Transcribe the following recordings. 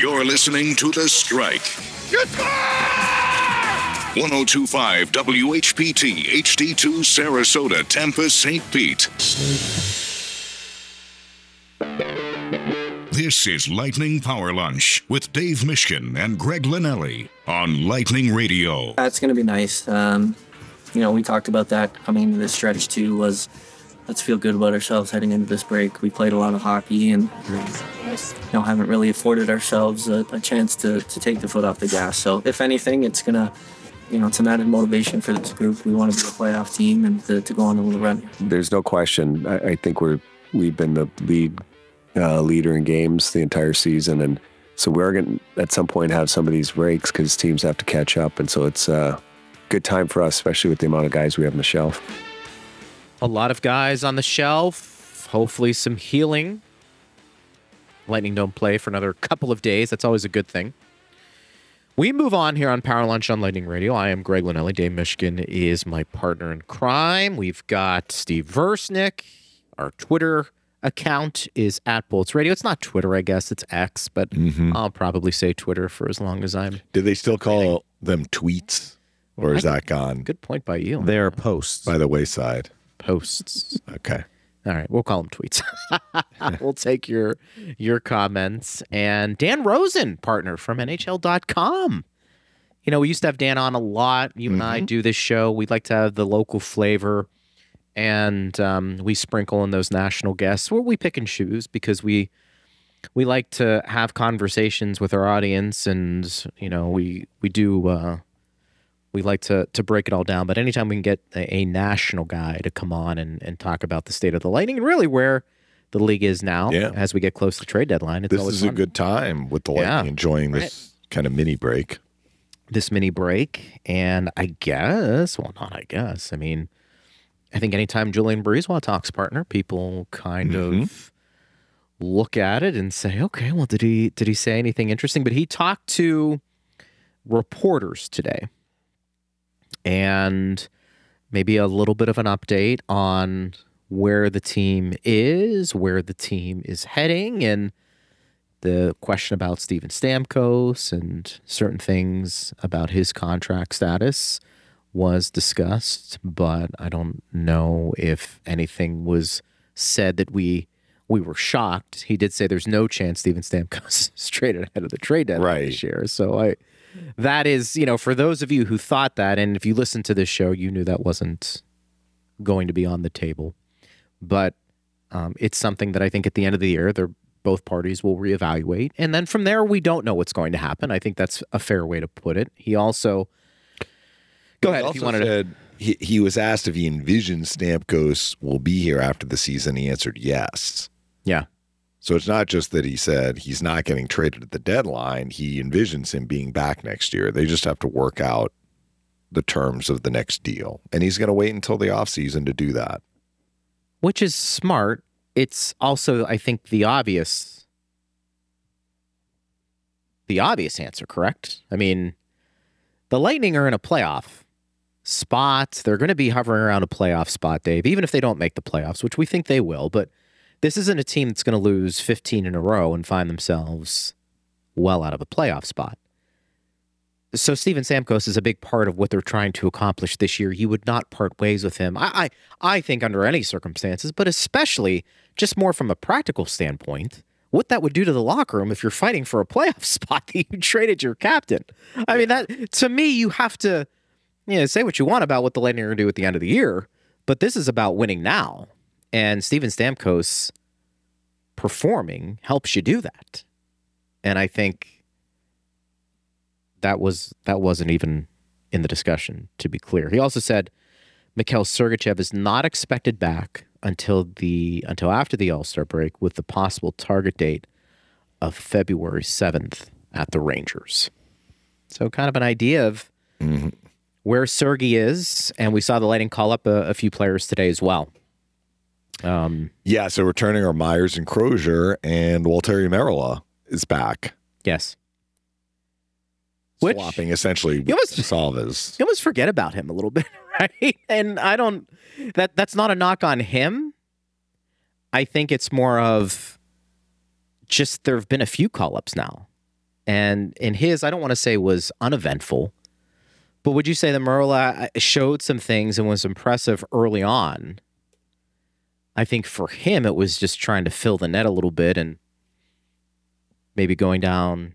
You're listening to The Strike. 1025 WHPT HD2 Sarasota, Tampa, St. Pete. This is Lightning Power Lunch with Dave Mishkin and Greg Linnelli on Lightning Radio. That's going to be nice. Um, you know, we talked about that coming into this stretch too. Was let's feel good about ourselves heading into this break. We played a lot of hockey and you know haven't really afforded ourselves a, a chance to, to take the foot off the gas. So if anything, it's gonna you know it's an added motivation for this group. We want to be a playoff team and to, to go on a little run. There's no question. I, I think we're we've been the lead uh, leader in games the entire season, and so we're going to at some point have some of these breaks because teams have to catch up, and so it's a good time for us, especially with the amount of guys we have on the shelf. A lot of guys on the shelf. Hopefully, some healing. Lightning don't play for another couple of days. That's always a good thing. We move on here on Power Lunch on Lightning Radio. I am Greg Linnelli. Dave Mishkin is my partner in crime. We've got Steve Versnick. Our Twitter account is at Bolts Radio. It's not Twitter, I guess. It's X, but mm-hmm. I'll probably say Twitter for as long as I'm. Do they still call them tweets, or is that gone Good point by you. They are posts. by the wayside? Posts. Okay. All right, we'll call them tweets. we'll take your your comments. And Dan Rosen, partner from NHL.com. You know, we used to have Dan on a lot. You and I do this show. We'd like to have the local flavor, and um, we sprinkle in those national guests. Where we pick and choose because we we like to have conversations with our audience, and you know, we we do. Uh, we like to to break it all down. But anytime we can get a, a national guy to come on and, and talk about the state of the Lightning and really where the league is now Yeah. as we get close to trade deadline, it's This always is a good time with the Yeah. Lightning enjoying this kind of mini break. this mini break. And I guess, well, not I guess. I mean, I think anytime Julien BriseBois talks partner, people kind mm-hmm. of look at it and say, okay, well, did he did he say anything interesting? But he talked to reporters today and maybe a little bit of an update on where the team is, where the team is heading, and the question about Steven Stamkos and certain things about his contract status was discussed, but I don't know if anything was said that we we were shocked. He did say there's no chance Steven Stamkos is traded ahead of the trade deadline Right. this year. So I that is, you know, for those of you who thought that, and if you listened to this show, you knew that wasn't going to be on the table. But um, it's something that I think at the end of the year, they're both parties will reevaluate, and then from there, we don't know what's going to happen. I think that's a fair way to put it. He also go ahead He if you also wanted to. said he, he was asked if he envisioned Stamkos will be here after the season. He answered yes. Yeah, So it's not just that he said he's not getting traded at the deadline. He envisions him being back next year. They just have to work out the terms of the next deal. And he's going to wait until the offseason to do that. which is smart. It's also, I think, the obvious, the obvious answer. Correct? I mean, the Lightning are in a playoff spot. They're going to be hovering around a playoff spot, Dave, even if they don't make the playoffs, which we think they will. But this isn't a team that's going to lose 15 in a row and find themselves well out of a playoff spot. So Steven Stamkos is a big part of what they're trying to accomplish this year. You would not part ways with him. I, I, I think under any circumstances, but especially just more from a practical standpoint, what that would do to the locker room if you're fighting for a playoff spot that you traded your captain. I mean, that to me, you have to, you know, say what you want about what the Lightning are going to do at the end of the year, but this is about winning now. And Steven Stamkos performing helps you do that. And I think that was that wasn't even in the discussion, to be clear. He also said Mikhail Sergachev is not expected back until the until after the All Star break, with the possible target date of February seventh at the Rangers. So, kind of an idea of mm-hmm. where Sergey is, and we saw the Lightning call up a, a few players today as well. Um, Yeah, so returning are Myers and Crozier, and Waltteri Merela is back, yes, Which- swapping essentially You almost- Salvas. you almost forget about him a little bit, right? And I don't that that's not a knock on him. I think it's more of just there have been a few call ups now. And in his, I don't want to say was uneventful, but would you say that Merela showed some things and was impressive early on? I think for him, it was just trying to fill the net a little bit and maybe going down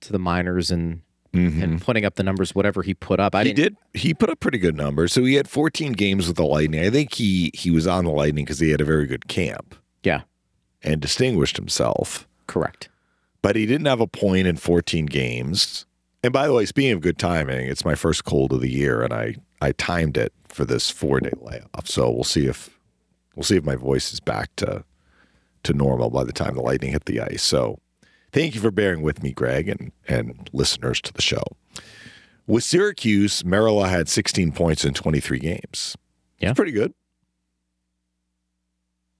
to the minors and and mm-hmm. putting up the numbers, whatever he put up. I he did. He put up pretty good numbers. So he had 14 games with the Lightning. I think he he was on the Lightning because he had a very good camp Yeah, and distinguished himself. correct. But he didn't have a point in 14 games. And by the way, speaking of good timing, it's my first cold of the year, and I I timed it for this four day layoff. So we'll see if we'll see if my voice is back to to normal by the time the Lightning hit the ice. So thank you for bearing with me, Greg, and and listeners to the show. With Syracuse, Merela had 16 points in 23 games. Yeah. It's pretty good.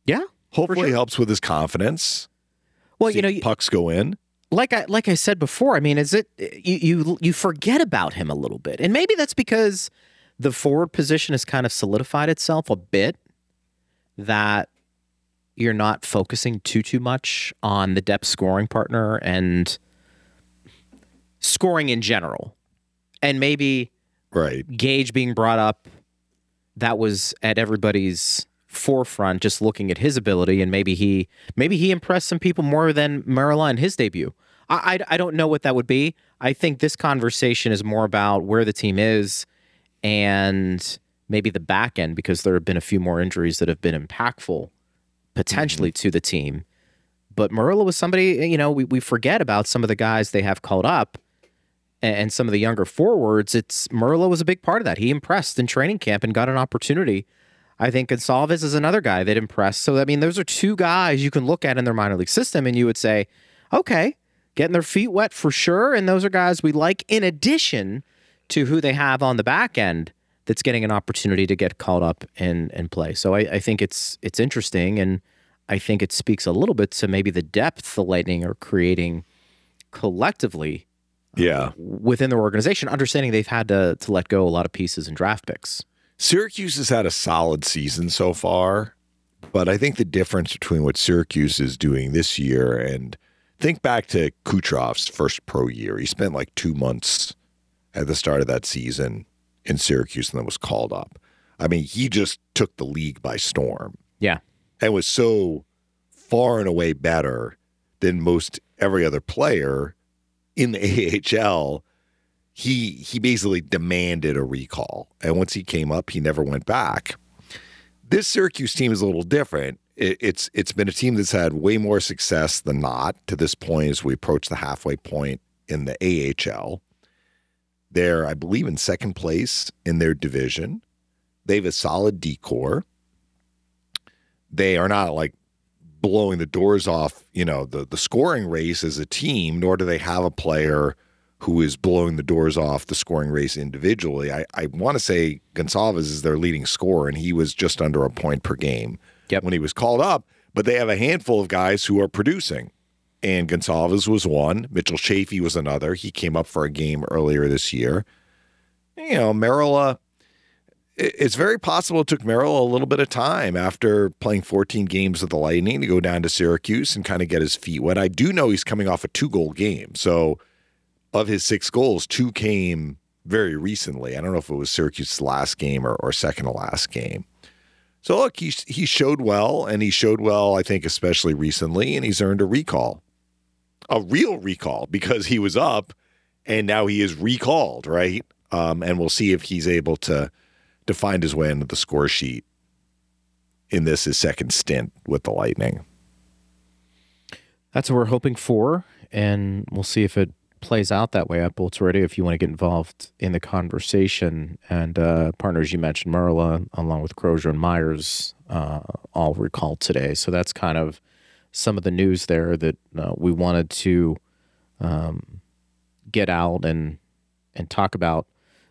Yeah. Hopefully sure. helps with his confidence. Well, See you know, you- pucks go in. like I like I said before, I mean, is it you you you forget about him a little bit, and maybe that's because the forward position has kind of solidified itself a bit. That you're not focusing too too much on the depth scoring partner and scoring in general, and maybe Right. Gage being brought up, that was at everybody's forefront, just looking at his ability, and maybe he maybe he impressed some people more than Merela in his debut. I, I I don't know what that would be. I think this conversation is more about where the team is and maybe the back end because there have been a few more injuries that have been impactful potentially mm-hmm. to the team. But Merela was somebody, you know, we, we forget about some of the guys they have called up and, and some of the younger forwards. It's Merela was a big part of that. He impressed in training camp and got an opportunity. I think Goncalves is another guy that impressed. So I mean, those are two guys you can look at in their minor league system, and you would say, okay, getting their feet wet for sure. And those are guys we like in addition to who they have on the back end that's getting an opportunity to get called up and and play. So I, I think it's it's interesting, and I think it speaks a little bit to maybe the depth the Lightning are creating collectively uh, Yeah. within their organization, understanding they've had to to let go a lot of pieces and draft picks. Syracuse has had a solid season so far, but I think the difference between what Syracuse is doing this year and think back to Kucherov's first pro year. He spent like two months at the start of that season in Syracuse and then was called up. I mean, he just took the league by storm Yeah. and was so far and away better than most every other player in the AHL. He he basically demanded a recall, and once he came up, he never went back. This Syracuse team is a little different. It, it's it's been a team that's had way more success than not to this point as we approach the halfway point in the AHL. They're, I believe, in second place in their division. They have a solid decor they are not like blowing the doors off, you know, the the scoring race as a team, nor do they have a player who is blowing the doors off the scoring race individually. I, I want to say Goncalves is their leading scorer, and he was just under a point per game Yep. when he was called up. But they have a handful of guys who are producing. And Goncalves was one. Mitchell Chaffee was another. He came up for a game earlier this year. You know, Merela, it- it's very possible it took Merela a little bit of time after playing 14 games with the Lightning to go down to Syracuse and kind of get his feet wet. I do know he's coming off a two goal game. So, of his six goals, two came very recently. I don't know if it was Syracuse's last game or, or second to last game. So, look, he, he showed well, and he showed well, I think, especially recently, and he's earned a recall, a real recall because he was up and now he is recalled, right? Um, and we'll see if he's able to to find his way into the score sheet in this his second stint with the Lightning. That's what we're hoping for, and we'll see if it plays out that way at Bolts Radio. If you want to get involved in the conversation, and uh, partners you mentioned, Merela, along with Crozier and Myers, uh, all recalled today. So that's kind of some of the news there that uh, we wanted to um, get out and and talk about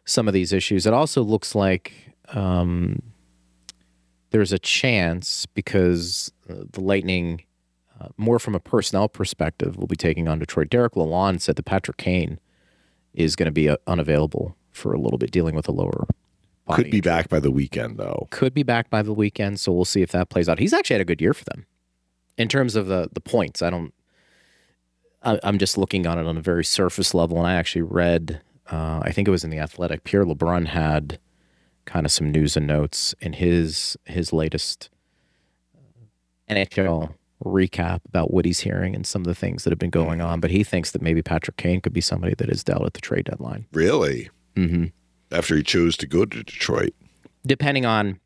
some of these issues. It also looks like um, there's a chance because uh, the Lightning uh, more from a personnel perspective, will be taking on Detroit. Derek Lalonde said that Patrick Kane is going to be uh, unavailable for a little bit, dealing with a lower body. Could be back by the weekend though. Could be back by the weekend, so we'll see if that plays out. He's actually had a good year for them in terms of the the points. I don't. I, I'm just looking on it on a very surface level, and I actually read, uh, I think it was in the Athletic. Pierre LeBrun had kind of some news and notes in his his latest NHL recap about what he's hearing and some of the things that have been going on. But he thinks that maybe Patrick Kane could be somebody that is dealt at the trade deadline. Really? Mm-hmm. After he chose to go to Detroit. Depending on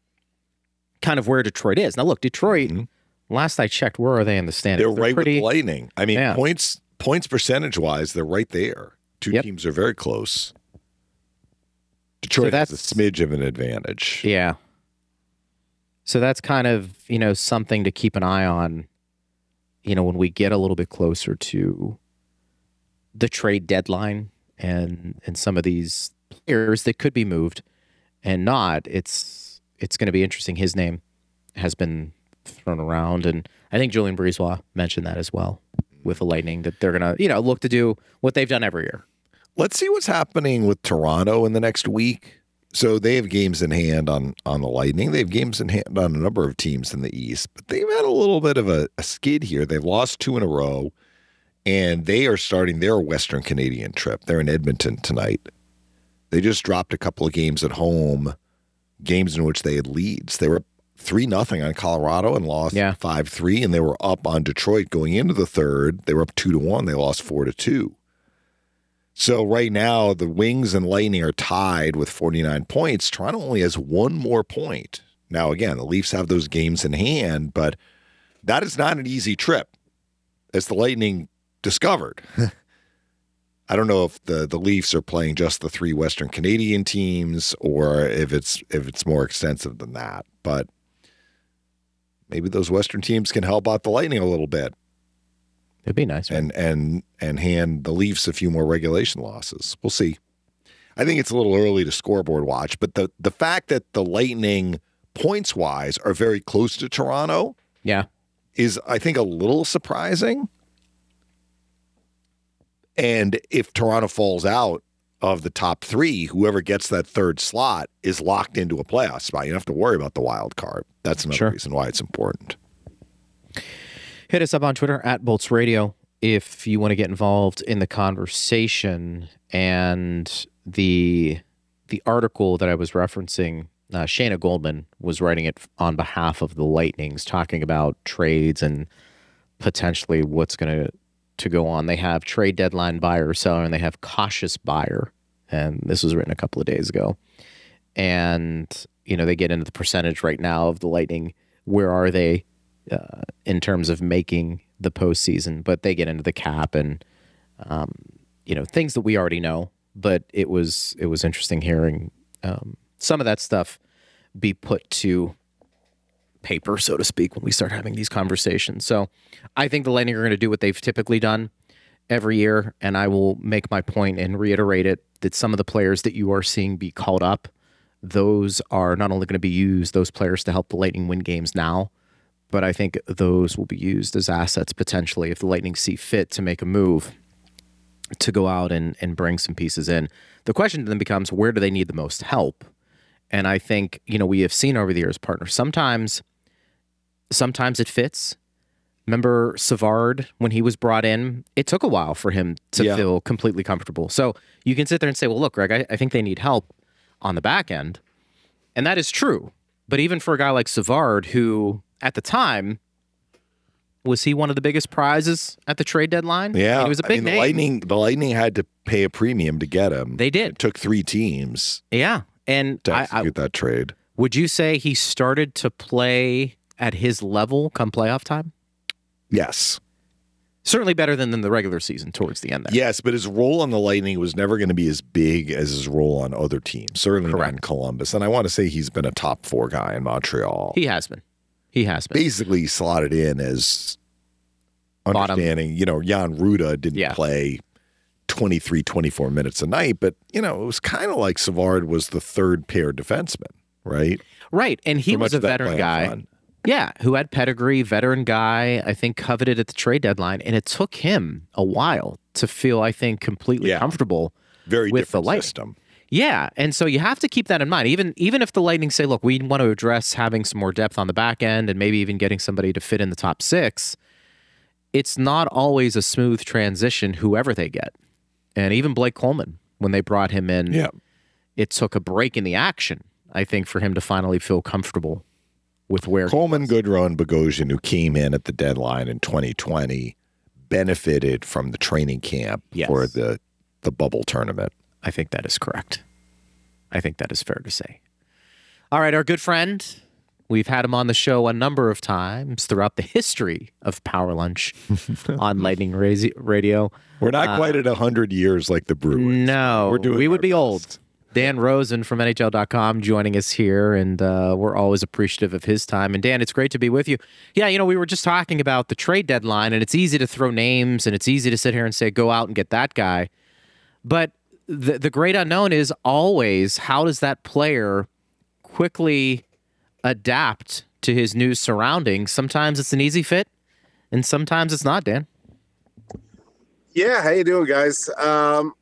kind of where Detroit is. Now, look, Detroit. Mhm. Last I checked, where are they in the standings? They're right pretty, with Lightning. I mean, Yeah. points points percentage wise, they're right there. Two Yep. teams are very close. Detroit has a smidge of an advantage. Yeah. So that's kind of, you know, something to keep an eye on, you know, when we get a little bit closer to the trade deadline and and some of these players that could be moved and not, it's it's going to be interesting. His name has been thrown around and I think Julien BriseBois mentioned that as well with the Lightning that they're to, you know, look to do what they've done every year. Let's see what's happening with Toronto in the next week. So they have games in hand on on the Lightning. They have games in hand on a number of teams in the East, but they've had a little bit of a, a skid here. They've lost two in a row, and they are starting their Western Canadian trip. They're in Edmonton tonight. They just dropped a couple of games at home, games in which they had leads. They were three nothing on Colorado and lost five three, and they were up on Detroit going into the third. They were up two to one. They lost four to two. So right now, the Wings and Lightning are tied with 49 points. Toronto only has one more point. Now, again, the Leafs have those games in hand, but that is not an easy trip, as the Lightning discovered. I don't know if the, the Leafs are playing just the three Western Canadian teams or if it's if it's more extensive than that. But maybe those Western teams can help out the Lightning a little bit It'd be nice. and and and hand the Leafs a few more regulation losses. We'll see. I think it's a little early to scoreboard watch, but the the fact that the Lightning points wise are very close to Toronto yeah. is I think a little surprising. And if Toronto falls out of the top three, whoever gets that third slot is locked into a playoff spot. You don't have to worry about the wild card. That's another Sure. reason why it's important. Hit us up on Twitter at Bolts Radio if you want to get involved in the conversation and the the article that I was referencing. Uh, Shayna Goldman was writing it on behalf of the Lightnings, talking about trades and potentially what's going to to go on. They have trade deadline buyer or seller, and they have cautious buyer. And this was written a couple of days ago. And you know they get into the percentage right now of the Lightning. Where are they? uh, in terms of making the postseason, but they get into the cap and um, you know things that we already know. But it was it was interesting hearing um, some of that stuff be put to paper, so to speak, when we start having these conversations. So I think the Lightning are going to do what they've typically done every year, and I will make my point and reiterate it that some of the players that you are seeing be called up, those are not only going to be used those players to help the Lightning win games now, but I think those will be used as assets potentially if the Lightning see fit to make a move to go out and, and bring some pieces in. The question then becomes where do they need the most help? And I think, you know, we have seen over the years, partner, sometimes sometimes it fits. Remember Savard when he was brought in? It took a while for him to Yeah. feel completely comfortable. So you can sit there and say, well, look, Greg, I, I think they need help on the back end. And that is true. But even for a guy like Savard, who at the time was he one of the biggest prizes at the trade deadline? I mean, Yeah, he was a big mean, the name. Lightning. The Lightning had to pay a premium to get him. They did. It took three teams Yeah, and to I, I, execute that trade. would you say he started to play at his level come playoff time? Yes, Certainly better than, than the regular season towards the end. There. yes, but his role on the Lightning was never going to be as big as his role on other teams. Certainly not in Columbus. And I want to say he's been a top four guy in Montreal. he has been. He has been. basically slotted in as Bottom. understanding, you know, Jan Rutta didn't Yeah. play 23, 24 minutes a night, but, you know, it was kind of like Savard was the third pair defenseman, right? Right, and he For was a veteran guy. run. Yeah, who had pedigree, veteran guy, I think coveted at the trade deadline. And it took him a while to feel, I think, completely Yeah. comfortable. Very With the Lightning. system. Yeah. And so you have to keep that in mind. Even even if the Lightning say, look, we want to address having some more depth on the back end and maybe even getting somebody to fit in the top six, it's not always a smooth transition, whoever they get. And even Blake Coleman, when they brought him in, Yeah. it took a break in the action, I think, for him to finally feel comfortable with where Coleman, Goodrow, and Bogosian, who came in at the deadline in 2020, benefited from the training camp Yes. for the the bubble tournament. I think that is correct. I think that is fair to say. All right, our good friend, we've had him on the show a number of times throughout the history of Power Lunch on Lightning Radio. We're not quite at 100 years like the Bruins. No, We're doing we would be best. old. Dan Rosen from NHL.com joining us here, and uh, we're always appreciative of his time. And Dan, it's great to be with you. Yeah, you know, we were just talking about the trade deadline, and it's easy to throw names, and it's easy to sit here and say, go out and get that guy. But the the great unknown is always how does that player quickly adapt to his new surroundings? Sometimes it's an easy fit, and sometimes it's not. Dan. Yeah, how you doing, guys? Um,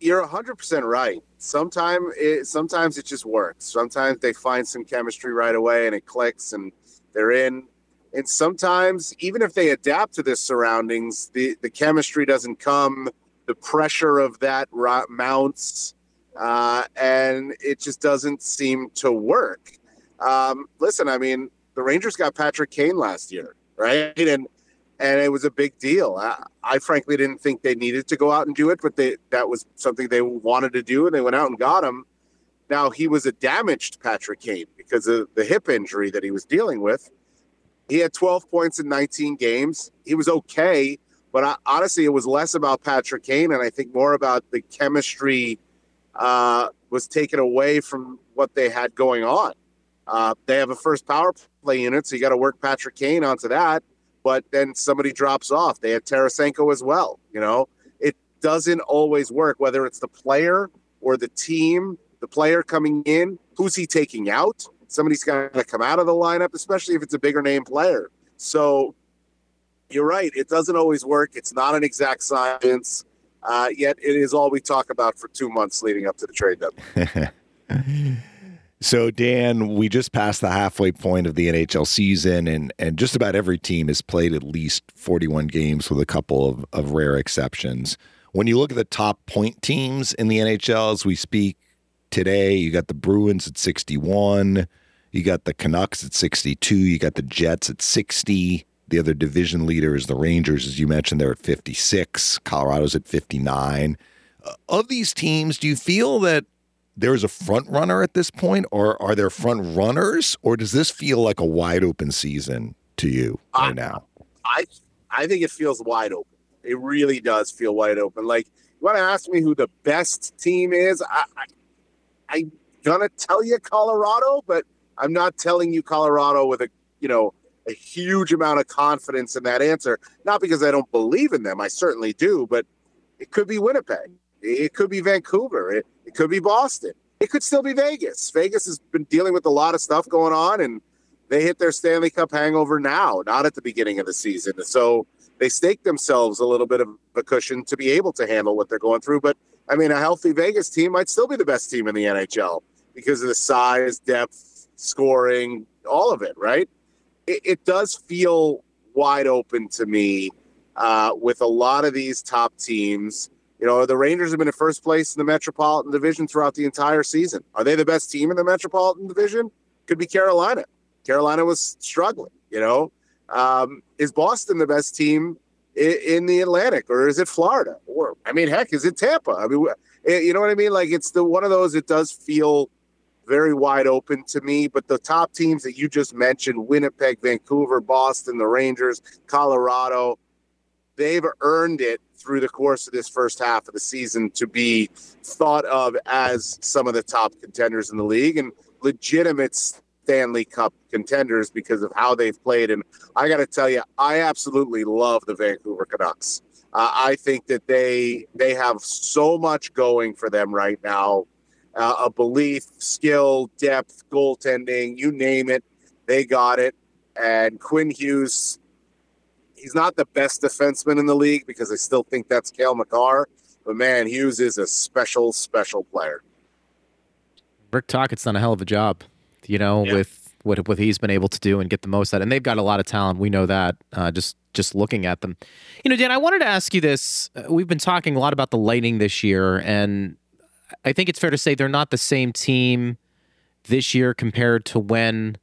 you're 100% right. Sometimes it, sometimes it just works. Sometimes they find some chemistry right away and it clicks and they're in. And sometimes, even if they adapt to their surroundings, the, the chemistry doesn't come, the pressure of that mounts, uh, and it just doesn't seem to work. Um, listen, I mean, the Rangers got Patrick Kane last year, right? And and it was a big deal. I, I frankly didn't think they needed to go out and do it, but they that was something they wanted to do, and they went out and got him. Now he was a damaged Patrick Kane because of the hip injury that he was dealing with. He had 12 points in 19 games. He was okay, but I, honestly, it was less about Patrick Kane, and I think more about the chemistry uh, was taken away from what they had going on. Uh, they have a first power play unit, so you got to work Patrick Kane onto that but then somebody drops off. They had Tarasenko as well. You know, it doesn't always work, whether it's the player or the team, the player coming in, who's he taking out? Somebody's got to come out of the lineup, especially if it's a bigger name player. So you're right. It doesn't always work. It's not an exact science. Uh, yet it is all we talk about for two months leading up to the trade deadline. So Dan, we just passed the halfway point of the NHL season, and and just about every team has played at least 41 games, with a couple of, of rare exceptions. When you look at the top point teams in the NHL as we speak today, you got the Bruins at 61, you got the Canucks at 62, you got the Jets at 60. The other division leader is the Rangers, as you mentioned, they're at 56. Colorado's at 59. Uh, Of these teams, do you feel that there's a front runner at this point, or are there front runners, or does this feel like a wide open season to you right I- now? I I think it feels wide open. It really does feel wide open. Like you want to ask me who the best team is? I, I I'm gonna tell you Colorado, but I'm not telling you Colorado with a you know a huge amount of confidence in that answer. Not because I don't believe in them. I certainly do, but it could be Winnipeg. It could be Vancouver. It, it could be Boston. It could still be Vegas. Vegas has been dealing with a lot of stuff going on, and they hit their Stanley Cup hangover now, not at the beginning of the season. So they stake themselves a little bit of a cushion to be able to handle what they're going through. But I mean, a healthy Vegas team might still be the best team in the NHL because of the size, depth, scoring, all of it, right? It, it does feel wide open to me uh, with a lot of these top teams. You know, the Rangers have been in first place in the Metropolitan Division throughout the entire season. Are they the best team in the Metropolitan Division? Could be Carolina. Carolina was struggling. You know, um, is Boston the best team in, in the Atlantic, or is it Florida? Or I mean, heck, is it Tampa? I mean, eh, you know what I mean? Like it's the one of those. It does feel very wide open to me. But the top teams that you just mentioned Winnipeg, Vancouver, Boston, the Rangers, Colorado they've earned it through the course of this first half of the season to be thought of as some of the top contenders in the league and legitimate Stanley Cup contenders because of how they've played. And I got to tell you, I absolutely love the Vancouver Canucks. Uh, I think that they they have so much going for them right now. Uh, a belief, skill, depth, goaltending, you name it, they got it. And Quinn Hughes, he's not the best defenseman in the league because I still think that's Cale Makar. But man, Hughes is a special, special player. Rick Tocchet's done a hell of a job, you know, Yeah. with what what he's been able to do and get the most out. And they've got a lot of talent. We know that. Uh, just just looking at them. You know, Dan, I wanted to ask you this. Uh, we've been talking a lot about the Lightning this year, and I think it's fair to say they're not the same team this year compared to when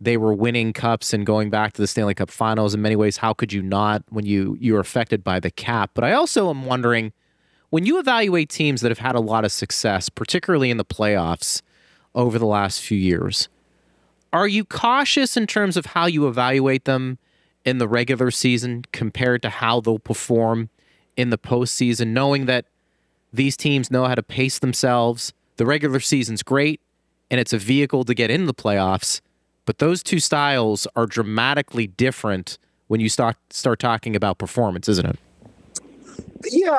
they were winning cups and going back to the Stanley Cup Finals. In many ways, how could you not when you you're affected by the cap? But I also am wondering when you evaluate teams that have had a lot of success, particularly in the playoffs over the last few years, are you cautious in terms of how you evaluate them in the regular season compared to how they'll perform in the postseason, knowing that these teams know how to pace themselves? The regular season's great, and it's a vehicle to get into the playoffs, but those two styles are dramatically different when you start start talking about performance, isn't it? Yeah,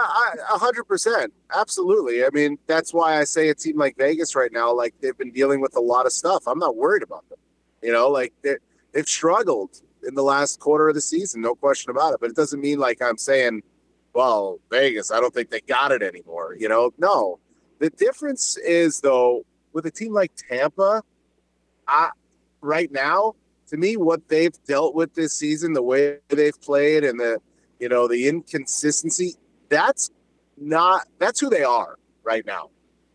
a hundred percent, absolutely. I mean, that's why I say a team like Vegas right now, like they've been dealing with a lot of stuff. I'm not worried about them. You know, like they they've struggled in the last quarter of the season, no question about it. But it doesn't mean like I'm saying, well, Vegas, I don't think they got it anymore. You know, no. The difference is though, with a team like Tampa, I right now, to me, what they've dealt with this season, the way they've played, and the you know the inconsistency, that's not that's who they are right now.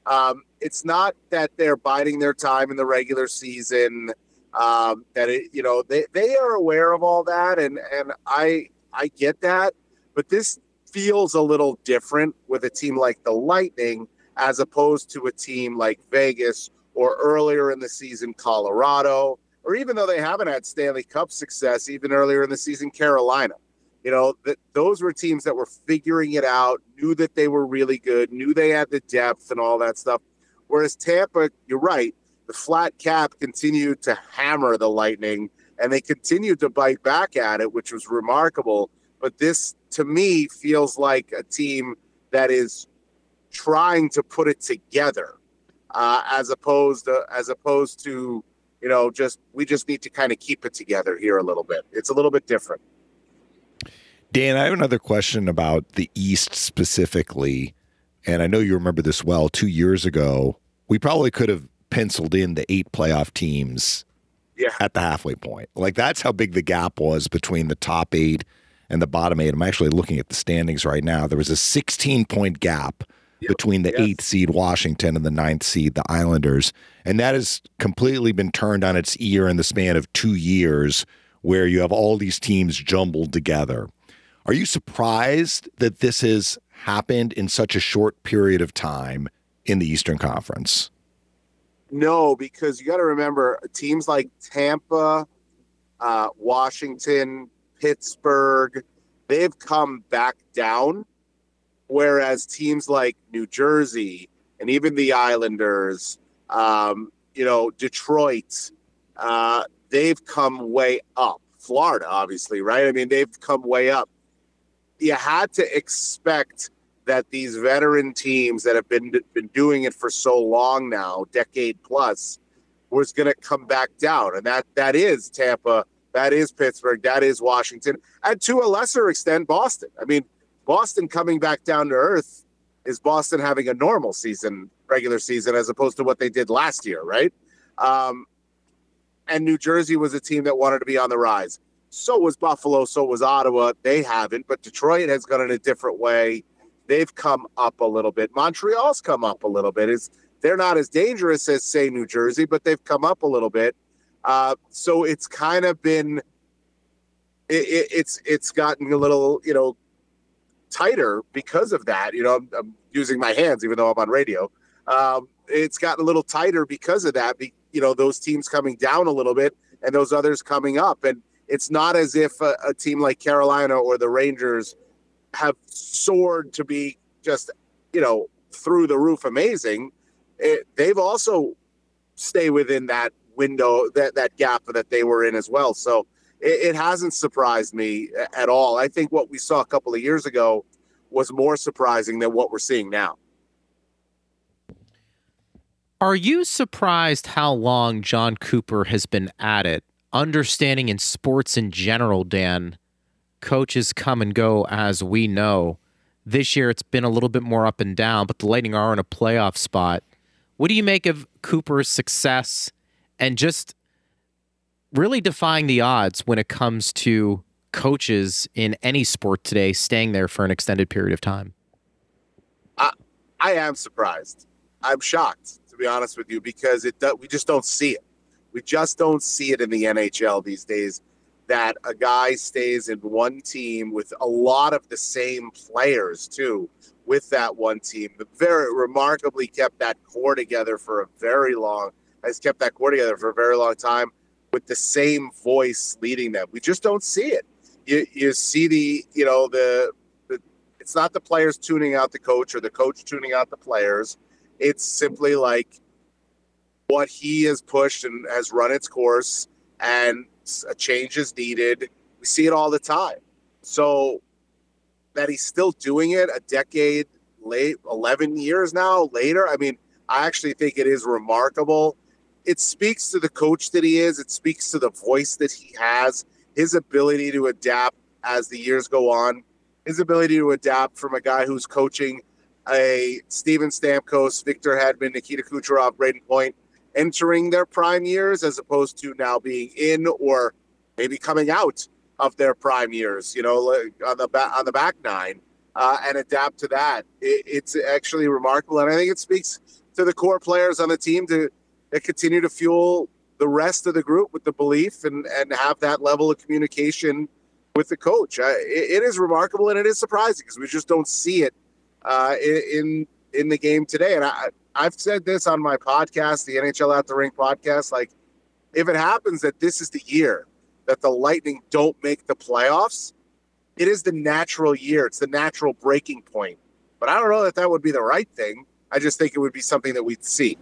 Um, it's not that they're biding their time in the regular season. Um, that it, you know they, they are aware of all that, and and I I get that, but this feels a little different with a team like the Lightning as opposed to a team like Vegas or earlier in the season Colorado, or even though they haven't had Stanley Cup success, even earlier in the season Carolina. You know, that those were teams that were figuring it out, knew that they were really good, knew they had the depth and all that stuff. Whereas Tampa, you're right, the flat cap continued to hammer the Lightning and they continued to bite back at it, which was remarkable. But this, to me, feels like a team that is trying to put it together, uh, as opposed to as opposed to you know just we just need to kind of keep it together here a little bit. It's a little bit different. Dan, I have another question about the East specifically. And I know you remember this well. Two years ago, we probably could have penciled in the eight playoff teams yeah. at the halfway point. Like that's how big the gap was between the top eight and the bottom eight. I'm actually looking at the standings right now. There was a 16 point gap. Between the yes. eighth seed Washington and the ninth seed, the Islanders. And that has completely been turned on its ear in the span of two years, where you have all these teams jumbled together. Are you surprised that this has happened in such a short period of time in the Eastern Conference? No, because you got to remember teams like Tampa, uh, Washington, Pittsburgh, they've come back down. Whereas teams like New Jersey and even the Islanders, um, you know, Detroit, uh, they've come way up. Florida, obviously, right? I mean, they've come way up you had to expect that these veteran teams that have been been doing it for so long now, decade plus, was going to come back down, and that that is Tampa, that is Pittsburgh, that is Washington, and to a lesser extent Boston. I mean, Boston coming back down to earth is Boston having a normal season, regular season, as opposed to what they did last year, right? Um, and New Jersey was a team that wanted to be on the rise. So was Buffalo. So was Ottawa. They haven't, but Detroit has gone in a different way. They've come up a little bit. Montreal's come up a little bit. It's, they're not as dangerous as, say, New Jersey, but they've come up a little bit. Uh, so it's kind of been, it, it, it's it's gotten a little, you know, tighter because of that. You know, I'm, I'm using my hands even though I'm on radio. Um, it's gotten a little tighter because of that. Be, you know, those teams coming down a little bit and those others coming up, and it's not as if a, a team like Carolina or the Rangers have soared to be just, you know, through the roof amazing. It, they've also stay within that window, that, that gap that they were in as well. So it, it hasn't surprised me at all. I think what we saw a couple of years ago was more surprising than what we're seeing now. Are you surprised how long John Cooper has been at it understanding in sports in general, Dan, coaches come and go as we know. This year it's been a little bit more up and down, but the Lightning are in a playoff spot. What do you make of Cooper's success and just really defying the odds when it comes to coaches in any sport today staying there for an extended period of time. I am surprised. I'm shocked, to be honest with you, because it we just don't see it. We just don't see it in the NHL these days that a guy stays in one team with a lot of the same players too with that one team. Very remarkably kept that core together for a very long has kept that core together for a very long time with the same voice leading them. We just don't see it. You, you see the you know the it's not the players tuning out the coach or the coach tuning out the players. It's simply like what he has pushed and has run its course, and a change is needed. We see it all the time. So that he's still doing it a decade late, 11 years now later. I mean, I actually think it is remarkable. It speaks to the coach that he is, it speaks to the voice that he has, his ability to adapt as the years go on. His ability to adapt from a guy who's coaching a Steven Stamkos, Victor Hedman, Nikita Kucherov, Brayden Point, entering their prime years as opposed to now being in or maybe coming out of their prime years, you know, on the back on the back nine, uh, and adapt to that. It, it's actually remarkable, and I think it speaks to the core players on the team to, to continue to fuel the rest of the group with the belief and and have that level of communication with the coach. It, it is remarkable and it is surprising because we just don't see it uh, in in the game today. And I I've said this on my podcast, the NHL at the Rink podcast. Like, if it happens that this is the year that the Lightning don't make the playoffs, it is the natural year. It's the natural breaking point. But I don't know that that would be the right thing. I just think it would be something that we'd see.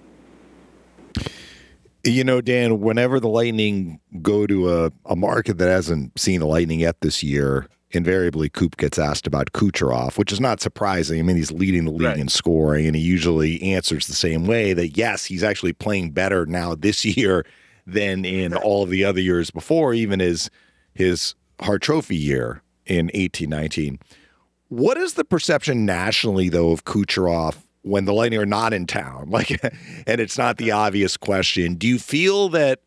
You know, Dan, whenever the Lightning go to a, a market that hasn't seen a Lightning yet this year, invariably Coop gets asked about Kucherov, which is not surprising. I mean, he's leading the league right. in scoring, and he usually answers the same way that yes, he's actually playing better now this year than in all of the other years before, even his his Hart Trophy year in eighteen nineteen. What is the perception nationally, though, of Kucherov when the Lightning are not in town? Like, and it's not the obvious question. Do you feel that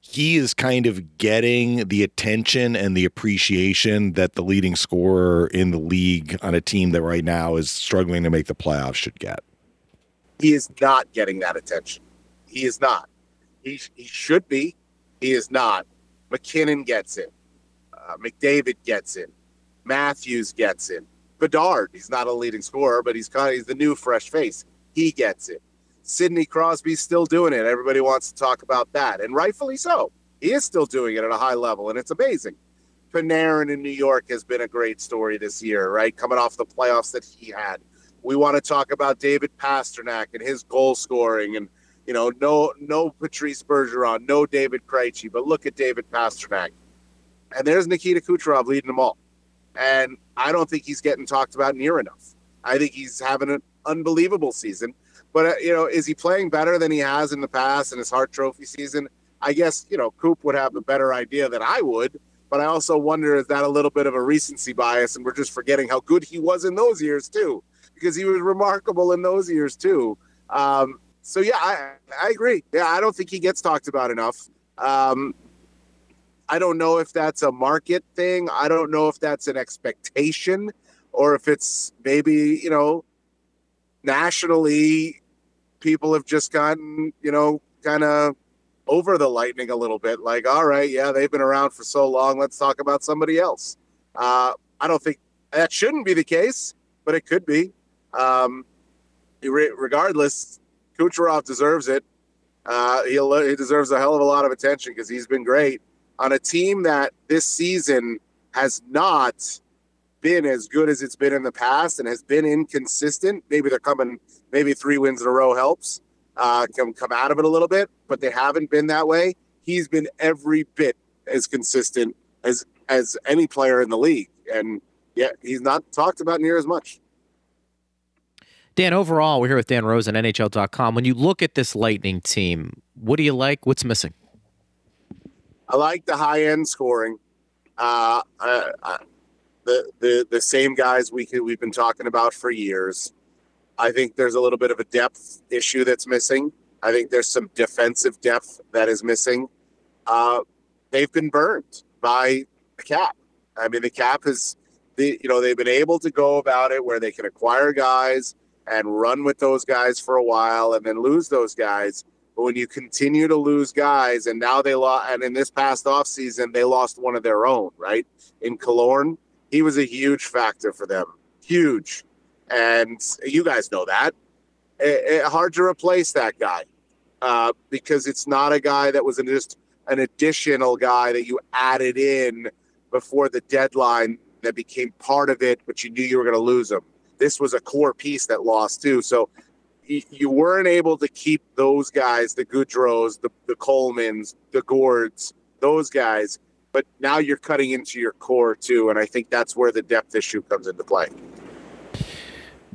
he is kind of getting the attention and the appreciation that the leading scorer in the league on a team that right now is struggling to make the playoffs should get? He is not getting that attention. He is not. He, he should be. He is not. MacKinnon gets it. Uh, McDavid gets it. Matthews gets it. Bedard. He's not a leading scorer, but he's kind of he's the new fresh face. He gets it. Sidney Crosby's still doing it. Everybody wants to talk about that, and rightfully so. He is still doing it at a high level, and it's amazing. Panarin in New York has been a great story this year, right? Coming off the playoffs that he had. We want to talk about David Pastrnak and his goal scoring, and you know, no, no Patrice Bergeron, no David Krejci, but look at David Pastrnak. and there's Nikita Kucherov leading them all. And I don't think he's getting talked about near enough. I think he's having an unbelievable season. But, uh, you know, is he playing better than he has in the past in his Hart Trophy season? I guess, you know, Coop would have a better idea than I would. But I also wonder is that a little bit of a recency bias and we're just forgetting how good he was in those years, too? Because he was remarkable in those years, too. Um, so, yeah, I, I agree. Yeah, I don't think he gets talked about enough. Um, I don't know if that's a market thing. I don't know if that's an expectation or if it's maybe, you know, nationally people have just gotten, you know, kind of over the lightning a little bit. Like, all right, yeah, they've been around for so long. Let's talk about somebody else. Uh, I don't think that shouldn't be the case, but it could be. Um, regardless, Kucherov deserves it. Uh, he he deserves a hell of a lot of attention because he's been great on a team that this season has not been as good as it's been in the past and has been inconsistent. Maybe they're coming, maybe three wins in a row helps uh, come come out of it a little bit, but they haven't been that way. He's been every bit as consistent as as any player in the league, and yet he's not talked about near as much. Dan, overall, we're here with Dan Rosen NHL.com. When you look at this Lightning team, what do you like? What's missing? I like the high end scoring. Uh, I, I, the the the same guys we could, we've been talking about for years. I think there's a little bit of a depth issue that's missing. I think there's some defensive depth that is missing. Uh, they've been burned by the cap. I mean, the cap is, the you know, they've been able to go about it where they can acquire guys and run with those guys for a while and then lose those guys. But when you continue to lose guys, and now they lost, and in this past offseason, they lost one of their own, right? In Killorn, he was a huge factor for them. Huge. And you guys know that. It, it, hard to replace that guy uh, because it's not a guy that was an, just an additional guy that you added in before the deadline that became part of it, but you knew you were going to lose him. This was a core piece that lost too. So you weren't able to keep those guys, the Goodrows, the, the Colemans, the Gourdes, those guys. But now you're cutting into your core too. And I think that's where the depth issue comes into play.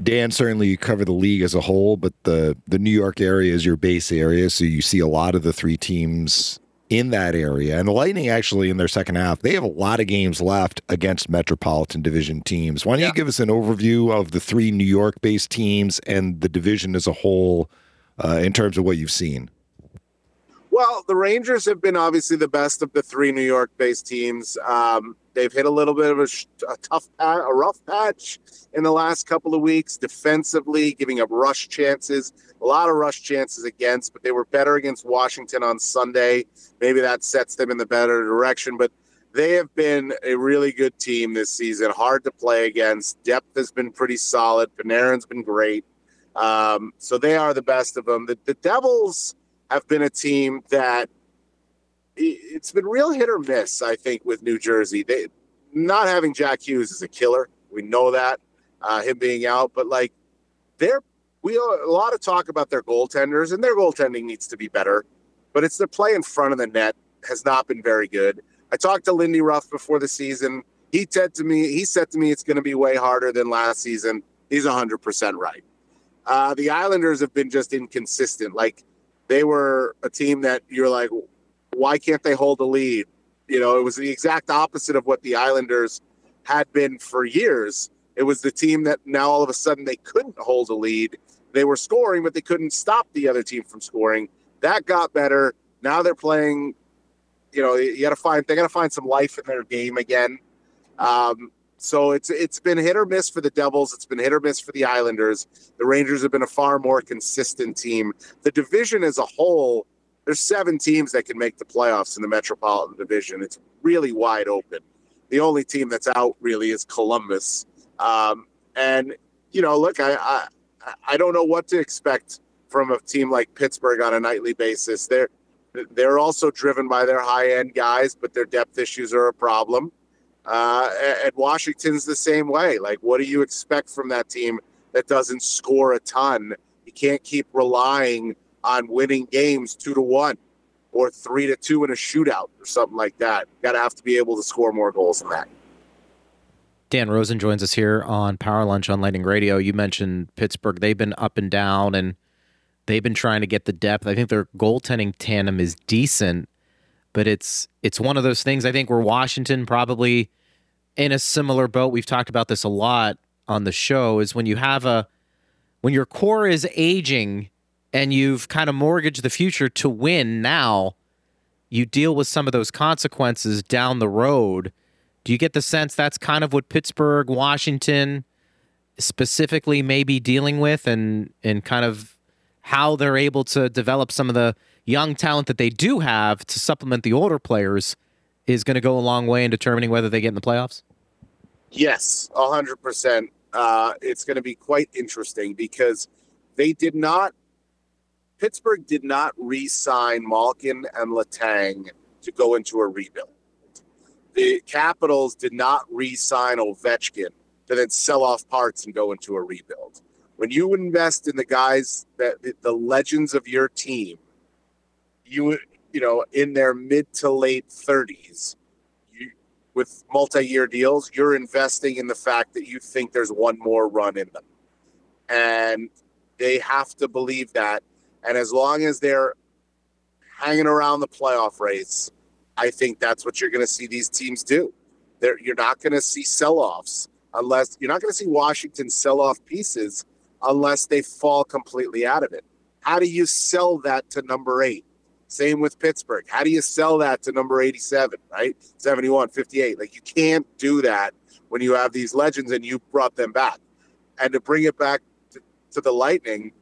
Dan, certainly you cover the league as a whole, but the the New York area is your base area, so you see a lot of the three teams in that area. And the Lightning actually in their second half, they have a lot of games left against Metropolitan Division teams. Why don't yeah. you give us an overview of the three New York-based teams and the division as a whole uh, in terms of what you've seen? Well, the Rangers have been obviously the best of the three New York-based teams. Um, they've hit a little bit of a, a tough, a rough patch in the last couple of weeks defensively, giving up rush chances, a lot of rush chances against. But they were better against Washington on Sunday. Maybe that sets them in the better direction. But they have been a really good team this season. Hard to play against. Depth has been pretty solid. Panarin's been great. Um, so they are the best of them. The, the Devils have been a team that it's been real hit or miss. I think with New Jersey, they not having Jack Hughes is a killer. We know that uh, him being out, but like they're we a lot of talk about their goaltenders and their goaltending needs to be better, but it's the play in front of the net has not been very good. I talked to Lindy Ruff before the season. He said to me, he said to me, it's going to be way harder than last season. He's 100% right. Uh, the Islanders have been just inconsistent. Like they were a team that you're like, why can't they hold a lead? You know, it was the exact opposite of what the Islanders had been for years. It was the team that now all of a sudden they couldn't hold a lead. They were scoring, but they couldn't stop the other team from scoring. That got better. Now they're playing. You know, you got to find they got to find some life in their game again. Um, so it's it's been hit or miss for the Devils. It's been hit or miss for the Islanders. The Rangers have been a far more consistent team. The division as a whole, there's seven teams that can make the playoffs in the Metropolitan Division. It's really wide open. The only team that's out really is Columbus. Um, and you know, look, I, I I don't know what to expect from a team like Pittsburgh on a nightly basis. They're they're also driven by their high end guys, but their depth issues are a problem. Uh, and Washington's the same way. Like, what do you expect from that team that doesn't score a ton? You can't keep relying on winning games two to one or three to two in a shootout or something like that. Got to have to be able to score more goals than that. Dan Rosen joins us here on Power Lunch on Lightning Radio. You mentioned Pittsburgh. They've been up and down and they've been trying to get the depth. I think their goaltending tandem is decent, but it's it's one of those things I think where Washington probably in a similar boat. We've talked about this a lot on the show is when you have a when your core is aging and you've kind of mortgaged the future to win now, you deal with some of those consequences down the road. Do you get the sense that's kind of what Pittsburgh, Washington specifically may be dealing with and and kind of how they're able to develop some of the young talent that they do have to supplement the older players is going to go a long way in determining whether they get in the playoffs? Yes, 100%. Uh, it's going to be quite interesting because they did not, Pittsburgh did not re sign Malkin and Letang to go into a rebuild. The Capitals did not re sign Ovechkin to then sell off parts and go into a rebuild. When you invest in the guys that the legends of your team, you you know, in their mid to late 30s, you, with multi year deals, you're investing in the fact that you think there's one more run in them. And they have to believe that. And as long as they're hanging around the playoff race, I think that's what you're going to see these teams do. They're, you're not going to see sell offs unless you're not going to see Washington sell off pieces unless they fall completely out of it. How do you sell that to number eight? Same with Pittsburgh. How do you sell that to number 87, right? 71, 58. Like you can't do that when you have these legends and you brought them back. And to bring it back to, to the Lightning,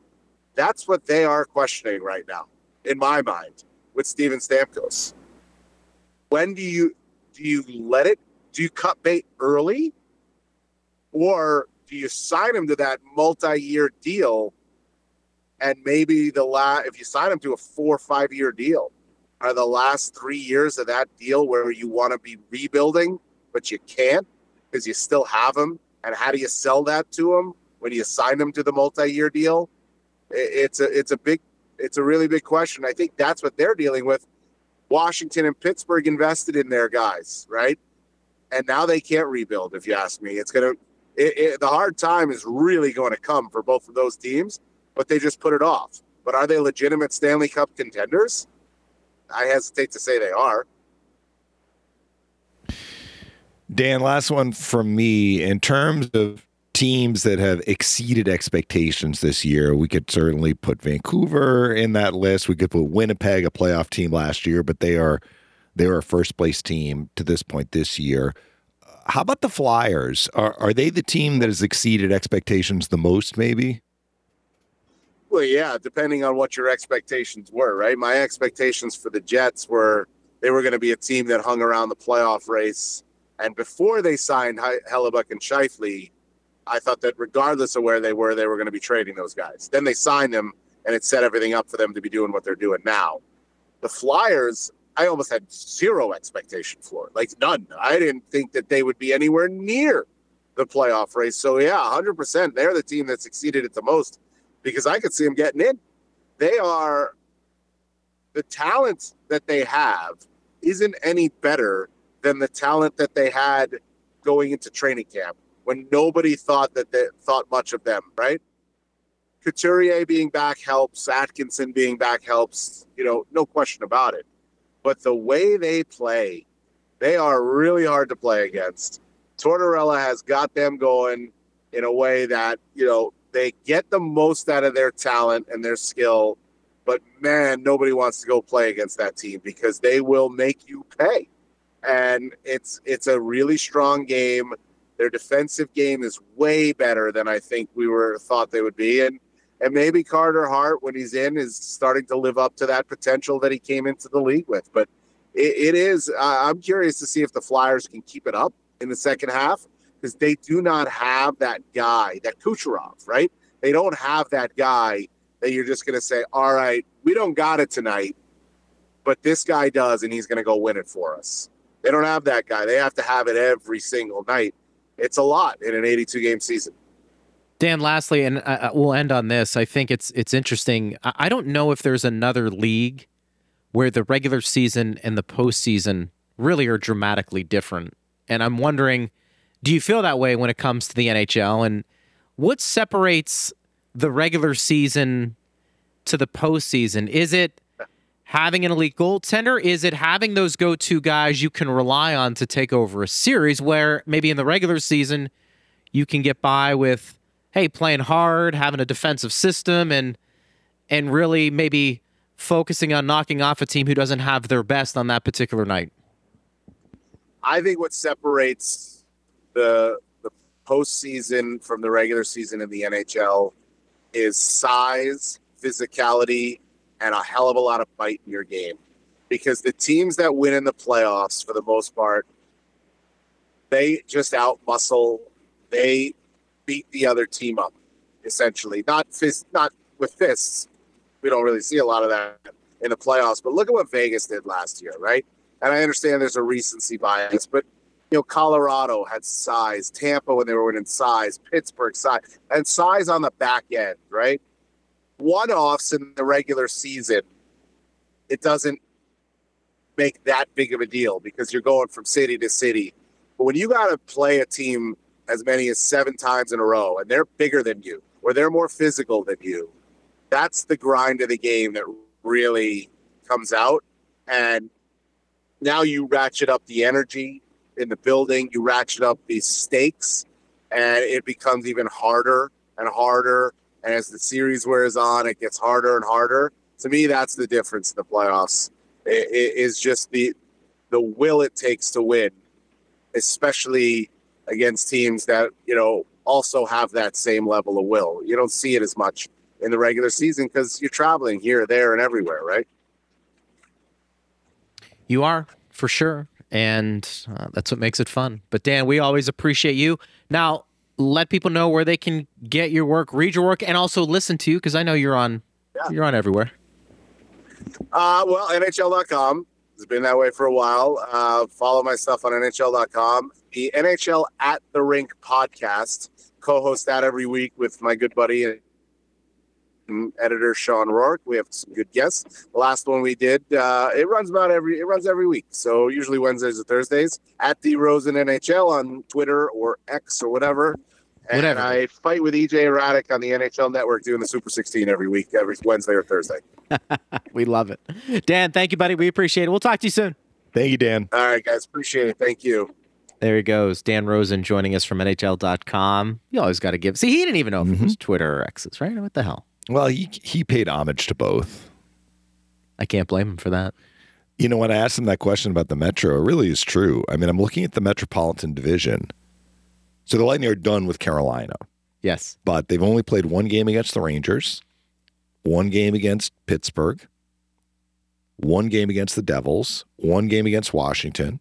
that's what they are questioning right now, in my mind, with Steven Stamkos. When do you do you let it? Do you cut bait early? Or do you sign him to that multi-year deal and maybe the last if you sign him to a four or five year deal are the last three years of that deal where you want to be rebuilding but you can't because you still have him and how do you sell that to him when you sign him to the multi-year deal it's a it's a big it's a really big question i think that's what they're dealing with washington and pittsburgh invested in their guys right and now they can't rebuild if you ask me it's gonna it, it, the hard time is really going to come for both of those teams but they just put it off. But are they legitimate Stanley Cup contenders? I hesitate to say they are. Dan, last one from me. In terms of teams that have exceeded expectations this year, we could certainly put Vancouver in that list. We could put Winnipeg, a playoff team last year, but they are they are a first place team to this point this year. How about the Flyers? Are are they the team that has exceeded expectations the most? Maybe. Well, yeah, depending on what your expectations were, right? My expectations for the Jets were they were going to be a team that hung around the playoff race. And before they signed Hellebuyck and Scheifele, I thought that regardless of where they were, they were going to be trading those guys. Then they signed them, and it set everything up for them to be doing what they're doing now. The Flyers, I almost had zero expectation for, it, like none. I didn't think that they would be anywhere near the playoff race. So yeah, 100%. They're the team that succeeded it the most because I could see them getting in. They are the talent that they have isn't any better than the talent that they had going into training camp when nobody thought that they thought much of them, right? Couturier being back helps, Atkinson being back helps, you know, no question about it. But the way they play, they are really hard to play against. Tortorella has got them going in a way that, you know, they get the most out of their talent and their skill, but man, nobody wants to go play against that team because they will make you pay. And it's it's a really strong game. Their defensive game is way better than I think we were thought they would be. And and maybe Carter Hart, when he's in, is starting to live up to that potential that he came into the league with. But it, it is. Uh, I'm curious to see if the Flyers can keep it up in the second half because they do not have that guy, that Kucherov, right? They don't have that guy that you're just going to say, all right, we don't got it tonight, but this guy does, and he's going to go win it for us. They don't have that guy. They have to have it every single night. It's a lot in an 82 game season. Dan, lastly, and uh, we'll end on this. I think it's it's interesting. I don't know if there's another league where the regular season and the postseason really are dramatically different. And I'm wondering do you feel that way when it comes to the NHL? And what separates the regular season to the postseason? Is it having an elite goaltender? Is it having those go to guys you can rely on to take over a series where maybe in the regular season you can get by with, hey, playing hard, having a defensive system, and and really maybe focusing on knocking off a team who doesn't have their best on that particular night? I think what separates the the postseason from the regular season in the NHL is size, physicality, and a hell of a lot of bite in your game. Because the teams that win in the playoffs, for the most part, they just out muscle. They beat the other team up, essentially. Not fist, not with fists. We don't really see a lot of that in the playoffs. But look at what Vegas did last year, right? And I understand there's a recency bias, but you know, Colorado had size, Tampa when they were winning size, Pittsburgh size, and size on the back end, right? One offs in the regular season, it doesn't make that big of a deal because you're going from city to city. But when you got to play a team as many as seven times in a row and they're bigger than you or they're more physical than you, that's the grind of the game that really comes out. And now you ratchet up the energy in the building, you ratchet up these stakes, and it becomes even harder and harder. And as the series wears on, it gets harder and harder. To me, that's the difference in the playoffs. i- i- Is just the the will it takes to win, especially against teams that you know also have that same level of will. You don't see it as much in the regular season because you're traveling here, there, and everywhere, right? You are for sure, and uh, that's what makes it fun. But Dan, we always appreciate you. Now, let people know where they can get your work, read your work, and also listen to you because I know you're on. Yeah. You're on everywhere. Uh, well, NHL.com has been that way for a while. Uh, follow my stuff on NHL.com. The NHL at the Rink podcast, co-host that every week with my good buddy and editor Shawn Roarke. We have some good guests. The last one we did, uh, it runs about every it runs every week. So usually Wednesdays or Thursdays at the Rosen NHL on Twitter or X or whatever. And Whatever. I fight with EJ Hradek on the NHL Network doing the Super 16 every week, every Wednesday or Thursday. We love it. Dan, thank you, buddy. We appreciate it. We'll talk to you soon. Thank you, Dan. All right, guys. Appreciate it. Thank you. There he goes. Dan Rosen joining us from NHL.com. You always got to give. See, he didn't even know if it was Twitter or X's, right? What the hell? Well, he he paid homage to both. I can't blame him for that. You know, when I asked him that question about the Metro, it really is true. I mean, I'm looking at the Metropolitan Division. So the Lightning are done with Carolina, Yes. but they've only played one game against the Rangers, one game against Pittsburgh, one game against the Devils, one game against Washington,